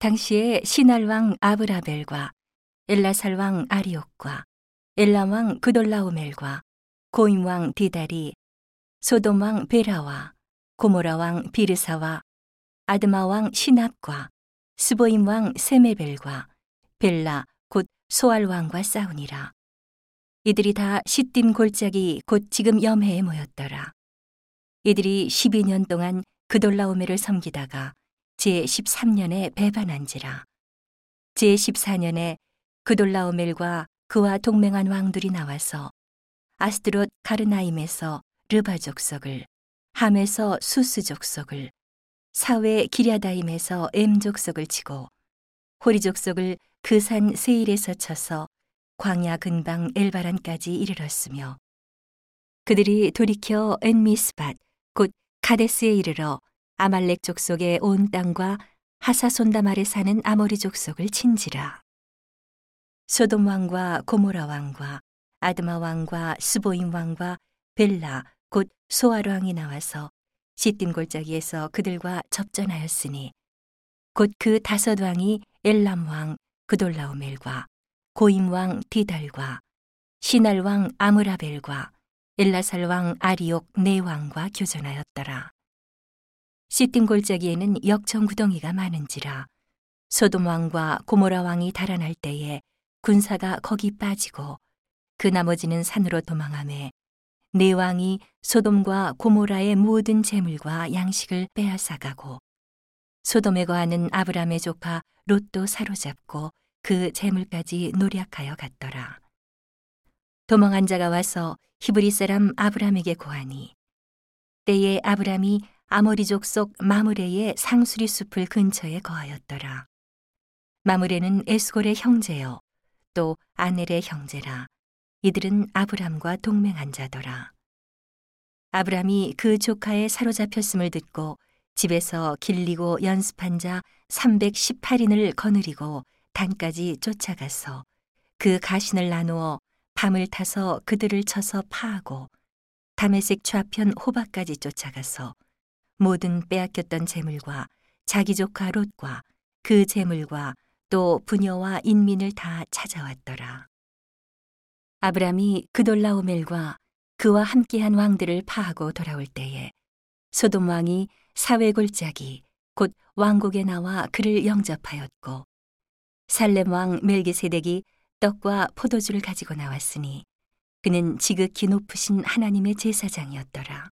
당시에 시날 왕 아브라벨과 엘라살 왕 아리옥과 엘람 왕 그돌라오멜과 고임 왕 디달이 소돔 왕 베라와 고모라 왕 비르사와 아드마 왕 시납과 스보임 왕 세메벨과 벨라 곧 소알 왕과 싸우니라. 이들이 다 시딤 골짜기 곧 지금 염해에 모였더라. 이들이 12년 동안 그돌라오메를 섬기다가 제 13년에 배반한지라. 제 14년에 그돌라오멜과 그와 동맹한 왕들이 나와서 아스드롯 가르나임에서 르바 족속을, 함에서 수스 족속을, 사회 기랴다임에서 엠 족속을 치고 호리 족속을 그 산 세일에서 쳐서 광야 근방 엘바란까지 이르렀으며 그들이 돌이켜 엔미스밭 곧 카데스에 이르러 아말렉 족속의 온 땅과 하사손담 아래 사는 아모리 족속을 친지라. 소돔 왕과 고모라 왕과 아드마 왕과 스보임 왕과 벨라 곧 소알 왕이 나와서 시딤 골짜기에서 그들과 접전하였으니 곧 그 다섯 왕이 엘람 왕 그돌라오멜과 고임 왕 디달과 시날 왕 아므라벨과 엘라살 왕 아리옥 네 왕과 교전하였더라. 시딤 골짜기에는 역청 구덩이가 많은지라 소돔 왕과 고모라 왕이 달아날 때에 군사가 거기 빠지고 그 나머지는 산으로 도망하매 네 왕이 소돔과 고모라의 모든 재물과 양식을 빼앗아가고 소돔에 거하는 아브람의 조카 롯도 사로잡고 그 재물까지 노략하여 갔더라. 도망한 자가 와서 히브리 사람 아브람에게 고하니 때에 아브람이 아모리족 속 마므레의 상수리 숲을 근처에 거하였더라. 마므레는 에스골의 형제요 또 아넬의 형제라. 이들은 아브람과 동맹한 자더라. 아브람이 그 조카의 사로잡혔음을 듣고 집에서 길리고 연습한 자 318인을 거느리고 단까지 쫓아가서 그 가신을 나누어 밤을 타서 그들을 쳐서 파하고 담에색 좌편 호박까지 쫓아가서 모든 빼앗겼던 재물과 자기 조카 롯과 그 재물과 또 부녀와 인민을 다 찾아왔더라. 아브람이 그돌라오멜과 그와 함께한 왕들을 파하고 돌아올 때에 소돔 왕이 사회 골짜기 곧 왕국에 나와 그를 영접하였고 살렘 왕 멜기세덱이 떡과 포도주를 가지고 나왔으니 그는 지극히 높으신 하나님의 제사장이었더라.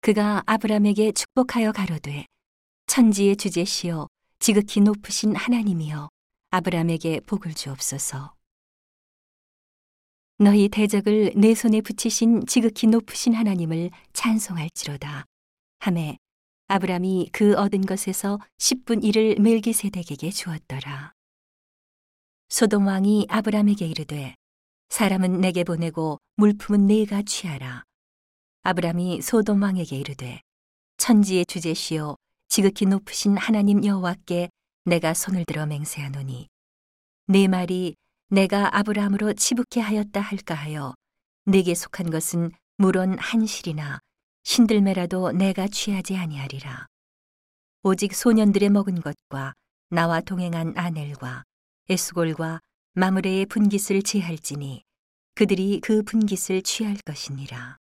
그가 아브람에게 축복하여 가로되 천지의 주제시여 지극히 높으신 하나님이여 아브람에게 복을 주옵소서. 너희 대적을 내 손에 붙이신 지극히 높으신 하나님을 찬송할지로다. 함에 아브람이 그 얻은 것에서 10분 1을 멜기세덱에게 주었더라. 소돔 왕이 아브람에게 이르되 사람은 내게 보내고 물품은 내가 취하라. 아브람이 소돔 왕에게 이르되 천지의 주제시여 지극히 높으신 하나님 여호와께 내가 손을 들어 맹세하노니 내 말이 내가 아브라함으로 치북케 하였다 할까 하여 내게 속한 것은 물론 한실이나 신들매라도 내가 취하지 아니하리라. 오직 소년들의 먹은 것과 나와 동행한 아넬과 에스골과 마므레의 분깃을 제할지니 그들이 그 분깃을 취할 것이니라